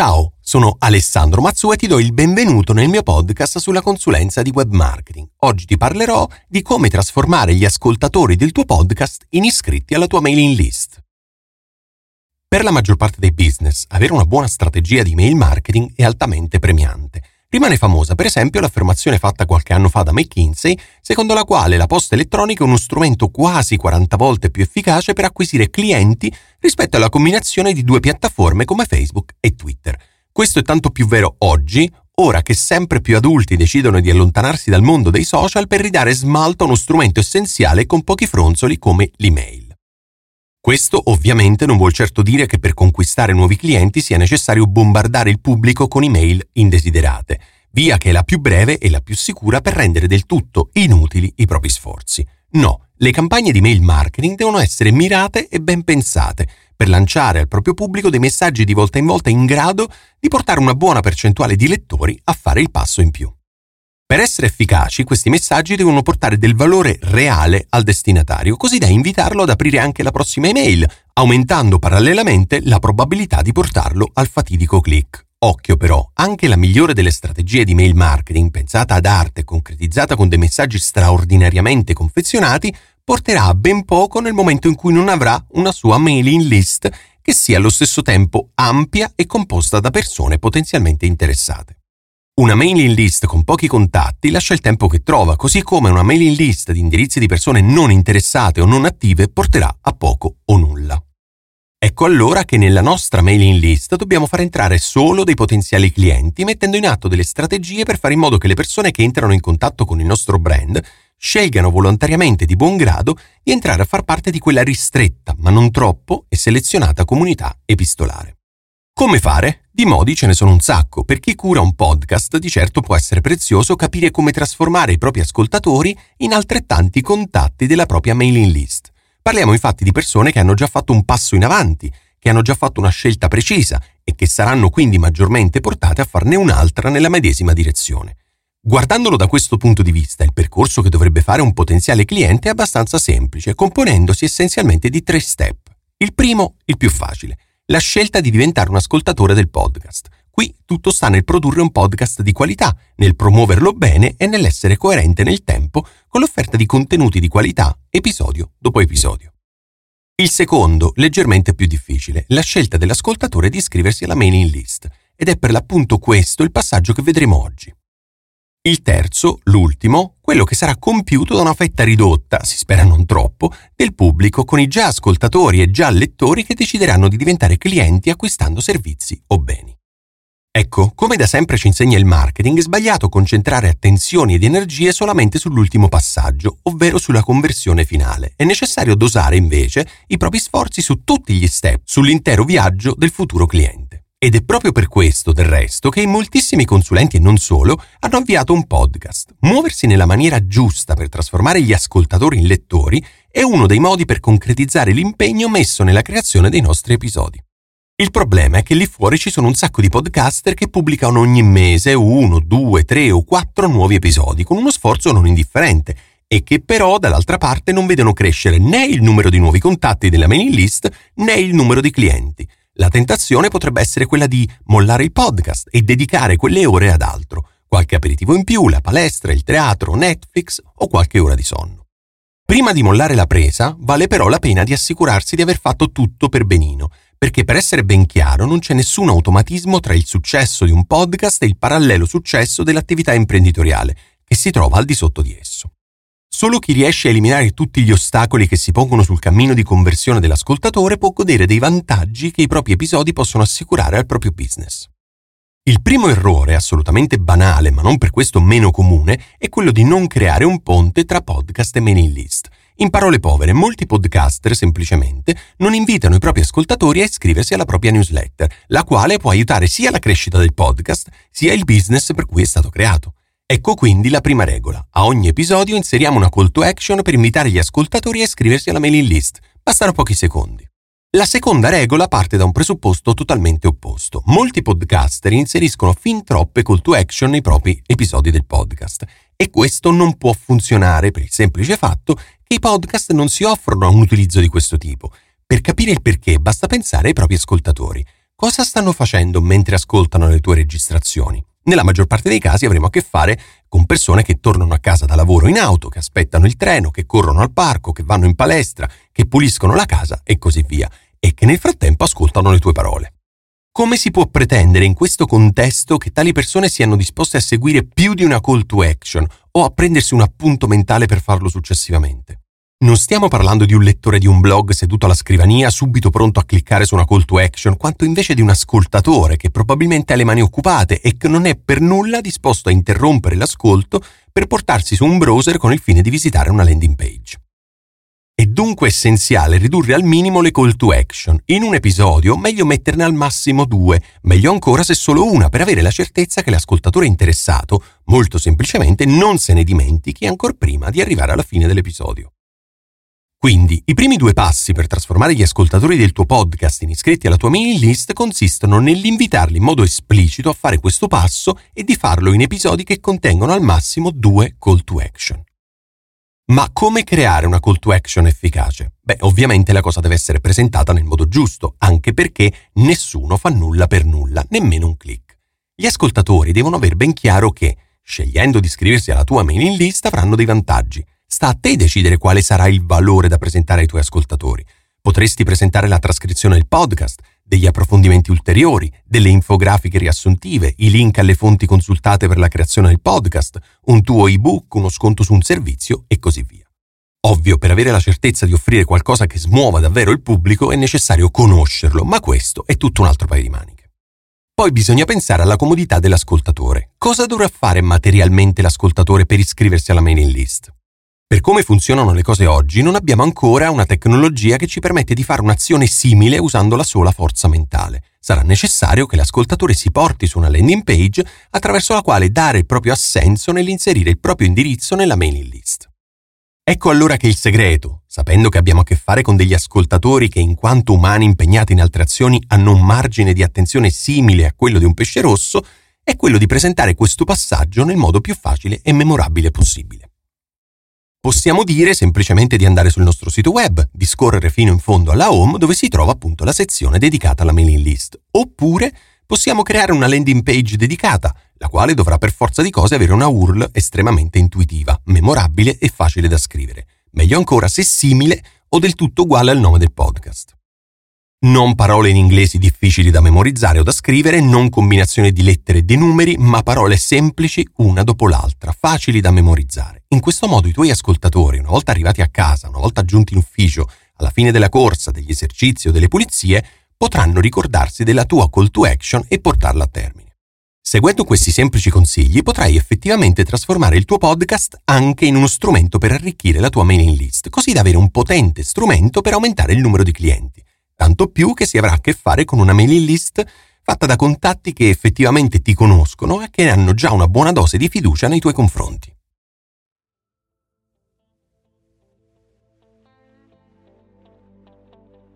Ciao, sono Alessandro Mazzu e ti do il benvenuto nel mio podcast sulla consulenza di web marketing. Oggi ti parlerò di come trasformare gli ascoltatori del tuo podcast in iscritti alla tua mailing list. Per la maggior parte dei business, avere una buona strategia di mail marketing è altamente premiante. Rimane famosa per esempio l'affermazione fatta qualche anno fa da McKinsey, secondo la quale la posta elettronica è uno strumento quasi 40 volte più efficace per acquisire clienti rispetto alla combinazione di due piattaforme come Facebook e Twitter. Questo è tanto più vero oggi, ora che sempre più adulti decidono di allontanarsi dal mondo dei social per ridare smalto a uno strumento essenziale con pochi fronzoli come l'email. Questo ovviamente non vuol certo dire che per conquistare nuovi clienti sia necessario bombardare il pubblico con email indesiderate, via che è la più breve e la più sicura per rendere del tutto inutili i propri sforzi. No, le campagne di mail marketing devono essere mirate e ben pensate per lanciare al proprio pubblico dei messaggi di volta in volta in grado di portare una buona percentuale di lettori a fare il passo in più. Per essere efficaci, questi messaggi devono portare del valore reale al destinatario, così da invitarlo ad aprire anche la prossima email, aumentando parallelamente la probabilità di portarlo al fatidico click. Occhio però, anche la migliore delle strategie di mail marketing, pensata ad arte e concretizzata con dei messaggi straordinariamente confezionati, porterà a ben poco nel momento in cui non avrà una sua mailing list che sia allo stesso tempo ampia e composta da persone potenzialmente interessate. Una mailing list con pochi contatti lascia il tempo che trova, così come una mailing list di indirizzi di persone non interessate o non attive porterà a poco o nulla. Ecco allora che nella nostra mailing list dobbiamo far entrare solo dei potenziali clienti, mettendo in atto delle strategie per fare in modo che le persone che entrano in contatto con il nostro brand scelgano volontariamente di buon grado di entrare a far parte di quella ristretta, ma non troppo, e selezionata comunità epistolare. Come fare? Di modi ce ne sono un sacco. Per chi cura un podcast, di certo può essere prezioso capire come trasformare i propri ascoltatori in altrettanti contatti della propria mailing list. Parliamo infatti di persone che hanno già fatto un passo in avanti, che hanno già fatto una scelta precisa e che saranno quindi maggiormente portate a farne un'altra nella medesima direzione. Guardandolo da questo punto di vista, il percorso che dovrebbe fare un potenziale cliente è abbastanza semplice, componendosi essenzialmente di tre step. Il primo, il più facile la scelta di diventare un ascoltatore del podcast. Qui tutto sta nel produrre un podcast di qualità, nel promuoverlo bene e nell'essere coerente nel tempo con l'offerta di contenuti di qualità, episodio dopo episodio. Il secondo, leggermente più difficile, la scelta dell'ascoltatore di iscriversi alla mailing list, ed è per l'appunto questo il passaggio che vedremo oggi. Il terzo, l'ultimo, quello che sarà compiuto da una fetta ridotta, si spera non troppo, del pubblico con i già ascoltatori e già lettori che decideranno di diventare clienti acquistando servizi o beni. Ecco, come da sempre ci insegna il marketing, è sbagliato concentrare attenzioni ed energie solamente sull'ultimo passaggio, ovvero sulla conversione finale. È necessario dosare invece i propri sforzi su tutti gli step, sull'intero viaggio del futuro cliente. Ed è proprio per questo, del resto, che moltissimi consulenti e non solo hanno avviato un podcast. Muoversi nella maniera giusta per trasformare gli ascoltatori in lettori è uno dei modi per concretizzare l'impegno messo nella creazione dei nostri episodi. Il problema è che lì fuori ci sono un sacco di podcaster che pubblicano ogni mese uno, due, tre o quattro nuovi episodi con uno sforzo non indifferente e che però dall'altra parte non vedono crescere né il numero di nuovi contatti della mailing list né il numero di clienti La tentazione potrebbe essere quella di mollare il podcast e dedicare quelle ore ad altro, qualche aperitivo in più, la palestra, il teatro, Netflix o qualche ora di sonno. Prima di mollare la presa, vale però la pena di assicurarsi di aver fatto tutto per benino, perché per essere ben chiaro non c'è nessun automatismo tra il successo di un podcast e il parallelo successo dell'attività imprenditoriale, che si trova al di sotto di esso. Solo chi riesce a eliminare tutti gli ostacoli che si pongono sul cammino di conversione dell'ascoltatore può godere dei vantaggi che i propri episodi possono assicurare al proprio business. Il primo errore, assolutamente banale ma non per questo meno comune, è quello di non creare un ponte tra podcast e mailing list. In parole povere, molti podcaster semplicemente non invitano i propri ascoltatori a iscriversi alla propria newsletter, la quale può aiutare sia la crescita del podcast sia il business per cui è stato creato. Ecco quindi la prima regola. A ogni episodio inseriamo una call to action per invitare gli ascoltatori a iscriversi alla mailing list. Bastano pochi secondi. La seconda regola parte da un presupposto totalmente opposto. Molti podcaster inseriscono fin troppe call to action nei propri episodi del podcast e questo non può funzionare per il semplice fatto che i podcast non si offrono a un utilizzo di questo tipo. Per capire il perché basta pensare ai propri ascoltatori. Cosa stanno facendo mentre ascoltano le tue registrazioni? Nella maggior parte dei casi avremo a che fare con persone che tornano a casa da lavoro in auto, che aspettano il treno, che corrono al parco, che vanno in palestra, che puliscono la casa e così via, e che nel frattempo ascoltano le tue parole. Come si può pretendere in questo contesto che tali persone siano disposte a seguire più di una call to action o a prendersi un appunto mentale per farlo successivamente? Non stiamo parlando di un lettore di un blog seduto alla scrivania subito pronto a cliccare su una call to action, quanto invece di un ascoltatore che probabilmente ha le mani occupate e che non è per nulla disposto a interrompere l'ascolto per portarsi su un browser con il fine di visitare una landing page. È dunque essenziale ridurre al minimo le call to action. In un episodio meglio metterne al massimo due, meglio ancora se solo una per avere la certezza che l'ascoltatore interessato, molto semplicemente, non se ne dimentichi ancora prima di arrivare alla fine dell'episodio. Quindi, i primi due passi per trasformare gli ascoltatori del tuo podcast in iscritti alla tua mailing list consistono nell'invitarli in modo esplicito a fare questo passo e di farlo in episodi che contengono al massimo due call to action. Ma come creare una call to action efficace? Beh, ovviamente la cosa deve essere presentata nel modo giusto, anche perché nessuno fa nulla per nulla, nemmeno un click. Gli ascoltatori devono aver ben chiaro che, scegliendo di iscriversi alla tua mailing list, avranno dei vantaggi Sta a te decidere quale sarà il valore da presentare ai tuoi ascoltatori. Potresti presentare la trascrizione del podcast, degli approfondimenti ulteriori, delle infografiche riassuntive, i link alle fonti consultate per la creazione del podcast, un tuo ebook, uno sconto su un servizio e così via. Ovvio, per avere la certezza di offrire qualcosa che smuova davvero il pubblico è necessario conoscerlo, ma questo è tutto un altro paio di maniche. Poi bisogna pensare alla comodità dell'ascoltatore. Cosa dovrà fare materialmente l'ascoltatore per iscriversi alla mailing list? Per come funzionano le cose oggi, non abbiamo ancora una tecnologia che ci permette di fare un'azione simile usando la sola forza mentale. Sarà necessario che l'ascoltatore si porti su una landing page attraverso la quale dare il proprio assenso nell'inserire il proprio indirizzo nella mailing list. Ecco allora che il segreto, sapendo che abbiamo a che fare con degli ascoltatori che in quanto umani impegnati in altre azioni hanno un margine di attenzione simile a quello di un pesce rosso, è quello di presentare questo passaggio nel modo più facile e memorabile possibile. Possiamo dire semplicemente di andare sul nostro sito web, di scorrere fino in fondo alla home dove si trova appunto la sezione dedicata alla mailing list, oppure possiamo creare una landing page dedicata, la quale dovrà per forza di cose avere una URL estremamente intuitiva, memorabile e facile da scrivere, meglio ancora se simile o del tutto uguale al nome del podcast. Non parole in inglesi difficili da memorizzare o da scrivere, non combinazione di lettere e di numeri, ma parole semplici una dopo l'altra, facili da memorizzare. In questo modo i tuoi ascoltatori, una volta arrivati a casa, una volta giunti in ufficio, alla fine della corsa, degli esercizi o delle pulizie, potranno ricordarsi della tua call to action e portarla a termine. Seguendo questi semplici consigli potrai effettivamente trasformare il tuo podcast anche in uno strumento per arricchire la tua mailing list, così da avere un potente strumento per aumentare il numero di clienti tanto più che si avrà a che fare con una mailing list fatta da contatti che effettivamente ti conoscono e che hanno già una buona dose di fiducia nei tuoi confronti.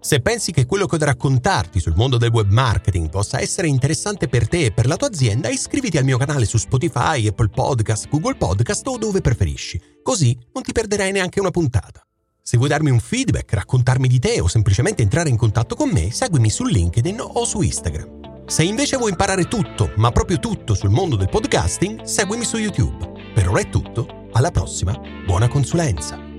Se pensi che quello che ho da raccontarti sul mondo del web marketing possa essere interessante per te e per la tua azienda, iscriviti al mio canale su Spotify, Apple Podcast, Google Podcast o dove preferisci, così non ti perderai neanche una puntata. Se vuoi darmi un feedback, raccontarmi di te o semplicemente entrare in contatto con me, seguimi su LinkedIn o su Instagram. Se invece vuoi imparare tutto, ma proprio tutto sul mondo del podcasting, seguimi su YouTube. Per ora è tutto, alla prossima, buona consulenza!